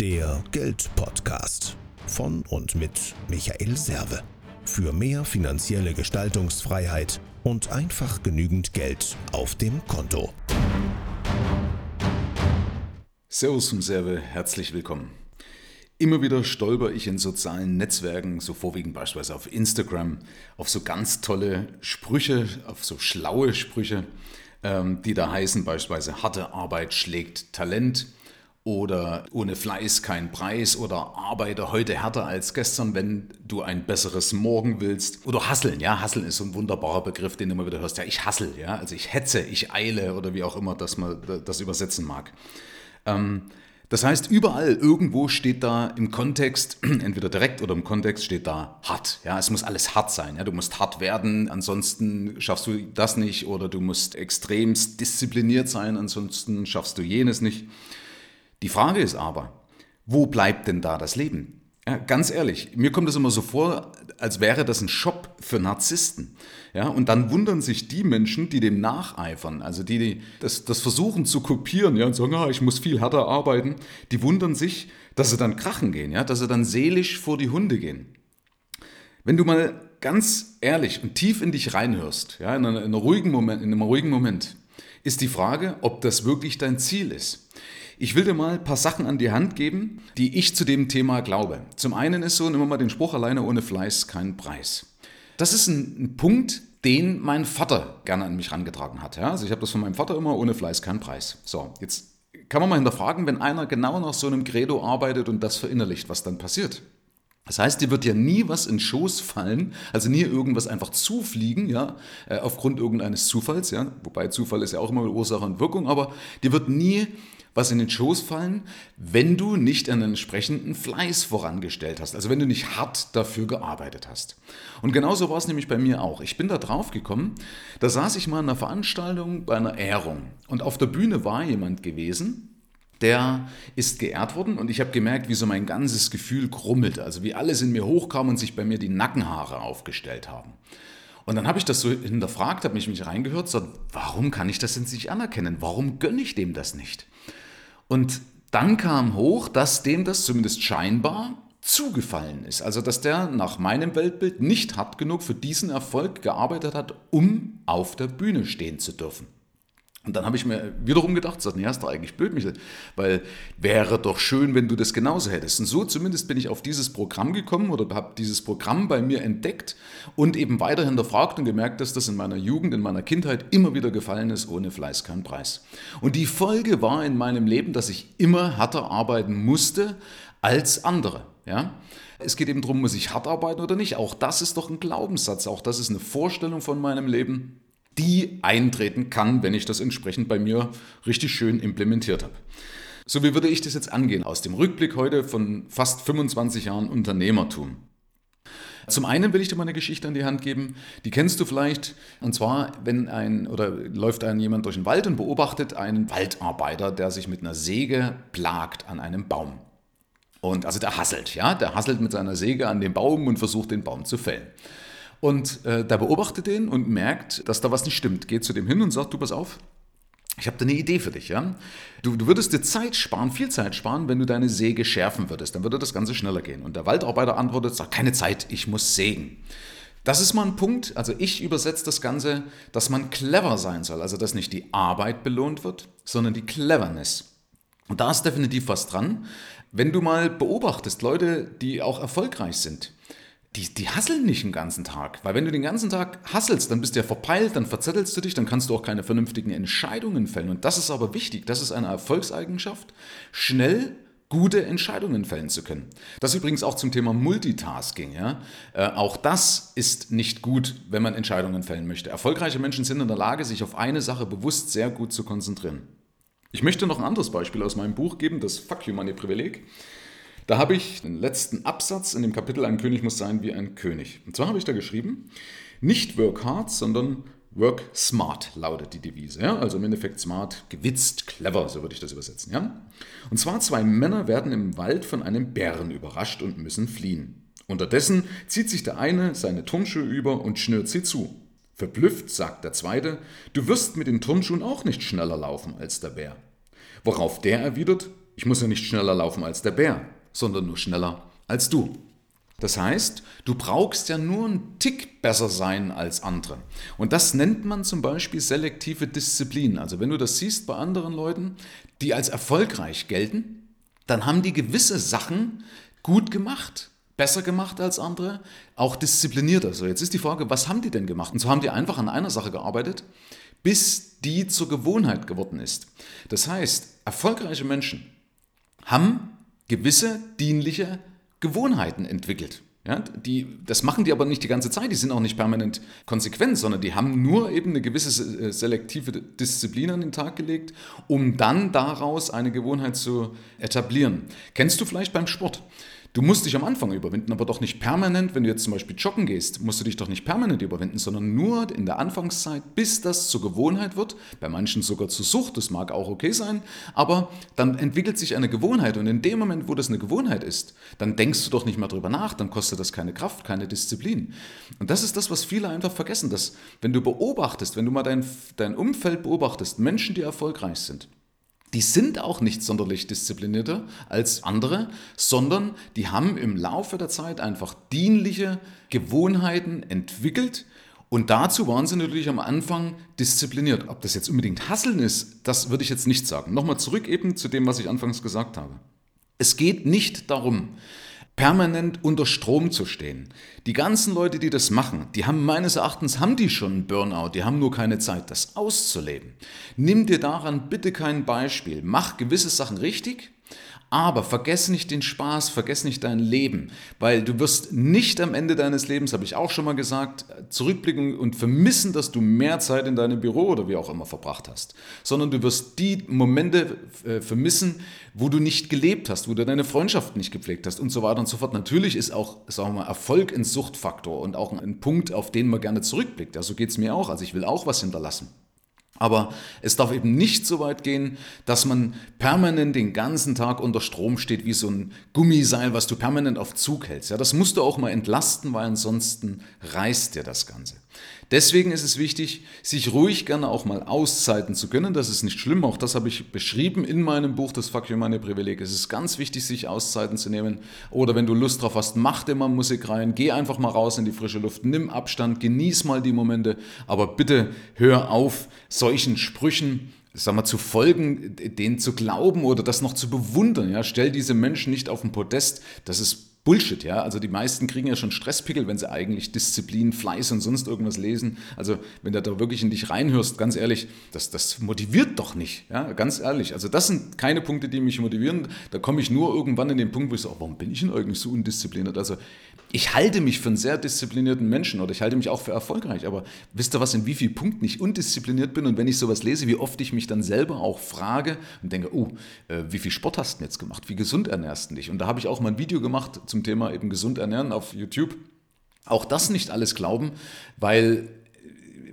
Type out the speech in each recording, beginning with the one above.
Der Geldpodcast von und mit Michael Serve. Für mehr finanzielle Gestaltungsfreiheit und einfach genügend Geld auf dem Konto. Servus und Serve, herzlich willkommen. Immer wieder stolper ich in sozialen Netzwerken, so vorwiegend beispielsweise auf Instagram, auf so ganz tolle Sprüche, auf so schlaue Sprüche, ähm, die da heißen beispielsweise harte Arbeit schlägt Talent oder ohne Fleiß kein Preis oder arbeite heute härter als gestern, wenn du ein besseres Morgen willst. Oder hasseln, ja, hasseln ist so ein wunderbarer Begriff, den du immer wieder hörst. Ja, ich hassel, ja, also ich hetze, ich eile oder wie auch immer das man das übersetzen mag. Ähm, das heißt, überall irgendwo steht da im Kontext, entweder direkt oder im Kontext steht da hart. Ja, es muss alles hart sein. Ja, du musst hart werden, ansonsten schaffst du das nicht oder du musst extremst diszipliniert sein, ansonsten schaffst du jenes nicht. Die Frage ist aber, wo bleibt denn da das Leben? Ja, ganz ehrlich, mir kommt es immer so vor, als wäre das ein Shop für Narzissten. Ja, und dann wundern sich die Menschen, die dem nacheifern, also die, die das, das versuchen zu kopieren ja, und sagen, ah, ich muss viel härter arbeiten, die wundern sich, dass sie dann krachen gehen, ja, dass sie dann seelisch vor die Hunde gehen. Wenn du mal ganz ehrlich und tief in dich reinhörst, ja, in, einer, in, einer ruhigen Moment, in einem ruhigen Moment, ist die Frage, ob das wirklich dein Ziel ist. Ich will dir mal ein paar Sachen an die Hand geben, die ich zu dem Thema glaube. Zum einen ist so, nehmen wir mal den Spruch alleine ohne Fleiß kein Preis. Das ist ein, ein Punkt, den mein Vater gerne an mich herangetragen hat. Ja? Also ich habe das von meinem Vater immer, ohne Fleiß kein Preis. So, jetzt kann man mal hinterfragen, wenn einer genau nach so einem Credo arbeitet und das verinnerlicht, was dann passiert. Das heißt, dir wird ja nie was in Schoß fallen, also nie irgendwas einfach zufliegen, ja, äh, aufgrund irgendeines Zufalls, ja, wobei Zufall ist ja auch immer Ursache und Wirkung, aber dir wird nie was in den Schoß fallen, wenn du nicht einen entsprechenden Fleiß vorangestellt hast, also wenn du nicht hart dafür gearbeitet hast. Und genauso war es nämlich bei mir auch. Ich bin da drauf gekommen, da saß ich mal in einer Veranstaltung bei einer Ehrung und auf der Bühne war jemand gewesen, der ist geehrt worden und ich habe gemerkt, wie so mein ganzes Gefühl krummelte, also wie alles in mir hochkam und sich bei mir die Nackenhaare aufgestellt haben. Und dann habe ich das so hinterfragt, habe mich, mich reingehört, so, warum kann ich das denn nicht anerkennen? Warum gönne ich dem das nicht? Und dann kam hoch, dass dem das zumindest scheinbar zugefallen ist. Also dass der nach meinem Weltbild nicht hart genug für diesen Erfolg gearbeitet hat, um auf der Bühne stehen zu dürfen. Und dann habe ich mir wiederum gedacht, so, nee, hast du eigentlich blöd, Michael, weil wäre doch schön, wenn du das genauso hättest. Und so zumindest bin ich auf dieses Programm gekommen oder habe dieses Programm bei mir entdeckt und eben weiter hinterfragt und gemerkt, dass das in meiner Jugend, in meiner Kindheit immer wieder gefallen ist, ohne Fleiß kein Preis. Und die Folge war in meinem Leben, dass ich immer härter arbeiten musste als andere. Ja? Es geht eben darum, muss ich hart arbeiten oder nicht. Auch das ist doch ein Glaubenssatz, auch das ist eine Vorstellung von meinem Leben die eintreten kann, wenn ich das entsprechend bei mir richtig schön implementiert habe. So, wie würde ich das jetzt angehen aus dem Rückblick heute von fast 25 Jahren Unternehmertum? Zum einen will ich dir mal eine Geschichte an die Hand geben, die kennst du vielleicht. Und zwar, wenn ein oder läuft ein jemand durch den Wald und beobachtet einen Waldarbeiter, der sich mit einer Säge plagt an einem Baum. Und also der hasselt, ja, der hasselt mit seiner Säge an dem Baum und versucht den Baum zu fällen. Und äh, da beobachtet den und merkt, dass da was nicht stimmt. Geht zu dem hin und sagt, du pass auf, ich habe da eine Idee für dich. Ja? Du, du, würdest dir Zeit sparen, viel Zeit sparen, wenn du deine Säge schärfen würdest. Dann würde das Ganze schneller gehen. Und der Waldarbeiter antwortet, sagt, keine Zeit, ich muss sägen. Das ist mal ein Punkt, also ich übersetze das Ganze, dass man clever sein soll. Also dass nicht die Arbeit belohnt wird, sondern die Cleverness. Und da ist definitiv was dran. Wenn du mal beobachtest, Leute, die auch erfolgreich sind, die, die hasseln nicht den ganzen Tag. Weil wenn du den ganzen Tag hasselst, dann bist du ja verpeilt, dann verzettelst du dich, dann kannst du auch keine vernünftigen Entscheidungen fällen. Und das ist aber wichtig, das ist eine Erfolgseigenschaft, schnell gute Entscheidungen fällen zu können. Das übrigens auch zum Thema Multitasking. Ja? Äh, auch das ist nicht gut, wenn man Entscheidungen fällen möchte. Erfolgreiche Menschen sind in der Lage, sich auf eine Sache bewusst sehr gut zu konzentrieren. Ich möchte noch ein anderes Beispiel aus meinem Buch geben, das Fuck You Money Privileg. Da habe ich den letzten Absatz in dem Kapitel Ein König muss sein wie ein König. Und zwar habe ich da geschrieben, nicht work hard, sondern work smart lautet die Devise. Ja? Also im Endeffekt smart, gewitzt, clever, so würde ich das übersetzen. Ja? Und zwar zwei Männer werden im Wald von einem Bären überrascht und müssen fliehen. Unterdessen zieht sich der eine seine Turnschuhe über und schnürt sie zu. Verblüfft sagt der zweite, du wirst mit den Turnschuhen auch nicht schneller laufen als der Bär. Worauf der erwidert, ich muss ja nicht schneller laufen als der Bär, sondern nur schneller als du. Das heißt, du brauchst ja nur einen Tick besser sein als andere. Und das nennt man zum Beispiel selektive Disziplin. Also wenn du das siehst bei anderen Leuten, die als erfolgreich gelten, dann haben die gewisse Sachen gut gemacht, besser gemacht als andere, auch disziplinierter. So, jetzt ist die Frage, was haben die denn gemacht? Und so haben die einfach an einer Sache gearbeitet, bis die zur Gewohnheit geworden ist. Das heißt, erfolgreiche Menschen haben gewisse dienliche Gewohnheiten entwickelt. Ja, die, das machen die aber nicht die ganze Zeit, die sind auch nicht permanent konsequent, sondern die haben nur eben eine gewisse äh, selektive Disziplin an den Tag gelegt, um dann daraus eine Gewohnheit zu etablieren. Kennst du vielleicht beim Sport? Du musst dich am Anfang überwinden, aber doch nicht permanent. Wenn du jetzt zum Beispiel joggen gehst, musst du dich doch nicht permanent überwinden, sondern nur in der Anfangszeit, bis das zur Gewohnheit wird. Bei manchen sogar zur Sucht, das mag auch okay sein. Aber dann entwickelt sich eine Gewohnheit und in dem Moment, wo das eine Gewohnheit ist, dann denkst du doch nicht mehr drüber nach, dann kostet das keine Kraft, keine Disziplin. Und das ist das, was viele einfach vergessen, dass wenn du beobachtest, wenn du mal dein, dein Umfeld beobachtest, Menschen, die erfolgreich sind, die sind auch nicht sonderlich disziplinierter als andere, sondern die haben im Laufe der Zeit einfach dienliche Gewohnheiten entwickelt. Und dazu waren sie natürlich am Anfang diszipliniert. Ob das jetzt unbedingt Hasseln ist, das würde ich jetzt nicht sagen. Nochmal zurück eben zu dem, was ich anfangs gesagt habe. Es geht nicht darum, permanent unter Strom zu stehen. Die ganzen Leute, die das machen, die haben meines Erachtens haben die schon einen Burnout, die haben nur keine Zeit, das auszuleben. Nimm dir daran bitte kein Beispiel. Mach gewisse Sachen richtig aber vergess nicht den Spaß, vergess nicht dein Leben, weil du wirst nicht am Ende deines Lebens, habe ich auch schon mal gesagt, zurückblicken und vermissen, dass du mehr Zeit in deinem Büro oder wie auch immer verbracht hast, sondern du wirst die Momente äh, vermissen, wo du nicht gelebt hast, wo du deine Freundschaft nicht gepflegt hast und so weiter und so fort. Natürlich ist auch, sagen wir mal, Erfolg ein Suchtfaktor und auch ein Punkt, auf den man gerne zurückblickt. Ja, so geht es mir auch. Also ich will auch was hinterlassen. Aber es darf eben nicht so weit gehen, dass man permanent den ganzen Tag unter Strom steht wie so ein Gummiseil, was du permanent auf Zug hältst. Ja, das musst du auch mal entlasten, weil ansonsten reißt dir das Ganze. Deswegen ist es wichtig, sich ruhig gerne auch mal auszeiten zu können. Das ist nicht schlimm, auch das habe ich beschrieben in meinem Buch, das Fuck You Meine Privileg. Es ist ganz wichtig, sich Auszeiten zu nehmen. Oder wenn du Lust drauf hast, mach dir mal Musik rein, geh einfach mal raus in die frische Luft, nimm Abstand, genieß mal die Momente, aber bitte hör auf, solchen Sprüchen sag mal, zu folgen, denen zu glauben oder das noch zu bewundern. Ja? Stell diese Menschen nicht auf den Podest. Das ist Bullshit, ja. Also die meisten kriegen ja schon Stresspickel, wenn sie eigentlich Disziplin, Fleiß und sonst irgendwas lesen. Also wenn du da wirklich in dich reinhörst, ganz ehrlich, das, das motiviert doch nicht, ja, ganz ehrlich. Also das sind keine Punkte, die mich motivieren. Da komme ich nur irgendwann in den Punkt, wo ich so, oh, warum bin ich denn eigentlich so undiszipliniert? Also ich halte mich für einen sehr disziplinierten Menschen oder ich halte mich auch für erfolgreich. Aber wisst ihr was, in wie vielen Punkten ich undiszipliniert bin? Und wenn ich sowas lese, wie oft ich mich dann selber auch frage und denke, oh, äh, wie viel Sport hast du denn jetzt gemacht? Wie gesund ernährst du dich? Und da habe ich auch mal ein Video gemacht zum Thema eben gesund ernähren auf YouTube. Auch das nicht alles glauben, weil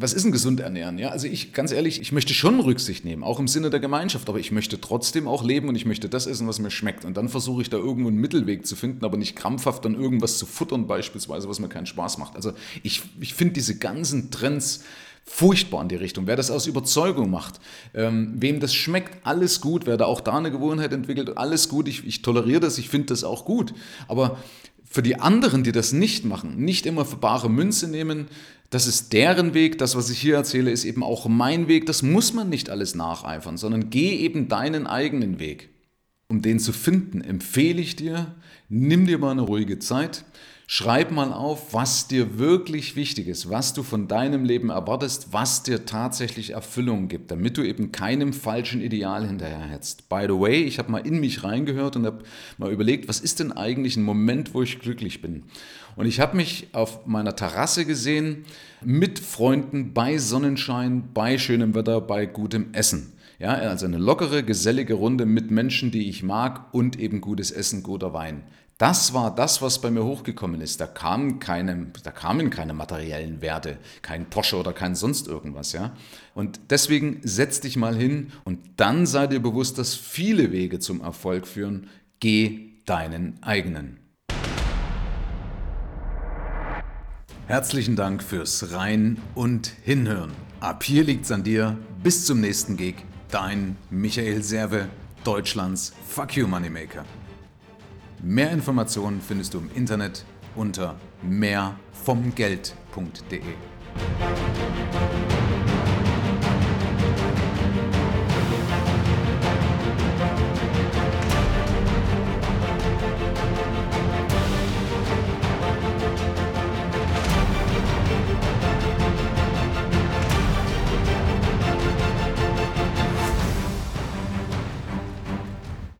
was ist ein gesund ernähren? Ja, also ich, ganz ehrlich, ich möchte schon Rücksicht nehmen, auch im Sinne der Gemeinschaft, aber ich möchte trotzdem auch leben und ich möchte das essen, was mir schmeckt. Und dann versuche ich da irgendwo einen Mittelweg zu finden, aber nicht krampfhaft dann irgendwas zu futtern, beispielsweise, was mir keinen Spaß macht. Also ich, ich finde diese ganzen Trends, furchtbar in die Richtung. Wer das aus Überzeugung macht, ähm, wem das schmeckt, alles gut. Wer da auch da eine Gewohnheit entwickelt, alles gut. Ich, ich toleriere das, ich finde das auch gut. Aber für die anderen, die das nicht machen, nicht immer für bare Münze nehmen, das ist deren Weg, das, was ich hier erzähle, ist eben auch mein Weg, das muss man nicht alles nacheifern, sondern geh eben deinen eigenen Weg. Um den zu finden, empfehle ich dir, nimm dir mal eine ruhige Zeit, Schreib mal auf, was dir wirklich wichtig ist, was du von deinem Leben erwartest, was dir tatsächlich Erfüllung gibt, damit du eben keinem falschen Ideal hinterherhetzt. By the way, ich habe mal in mich reingehört und habe mal überlegt, was ist denn eigentlich ein Moment, wo ich glücklich bin? Und ich habe mich auf meiner Terrasse gesehen mit Freunden bei Sonnenschein, bei schönem Wetter, bei gutem Essen. Ja, also eine lockere, gesellige Runde mit Menschen, die ich mag und eben gutes Essen, guter Wein. Das war das, was bei mir hochgekommen ist. Da kamen keine, da kamen keine materiellen Werte, kein Porsche oder kein sonst irgendwas, ja. Und deswegen setz dich mal hin und dann sei dir bewusst, dass viele Wege zum Erfolg führen. Geh deinen eigenen. Herzlichen Dank fürs Rein und Hinhören. Ab hier liegt's an dir. Bis zum nächsten Gig Dein Michael Serve, Deutschlands Fuck You Moneymaker. Mehr Informationen findest du im Internet unter mehrvomgeld.de.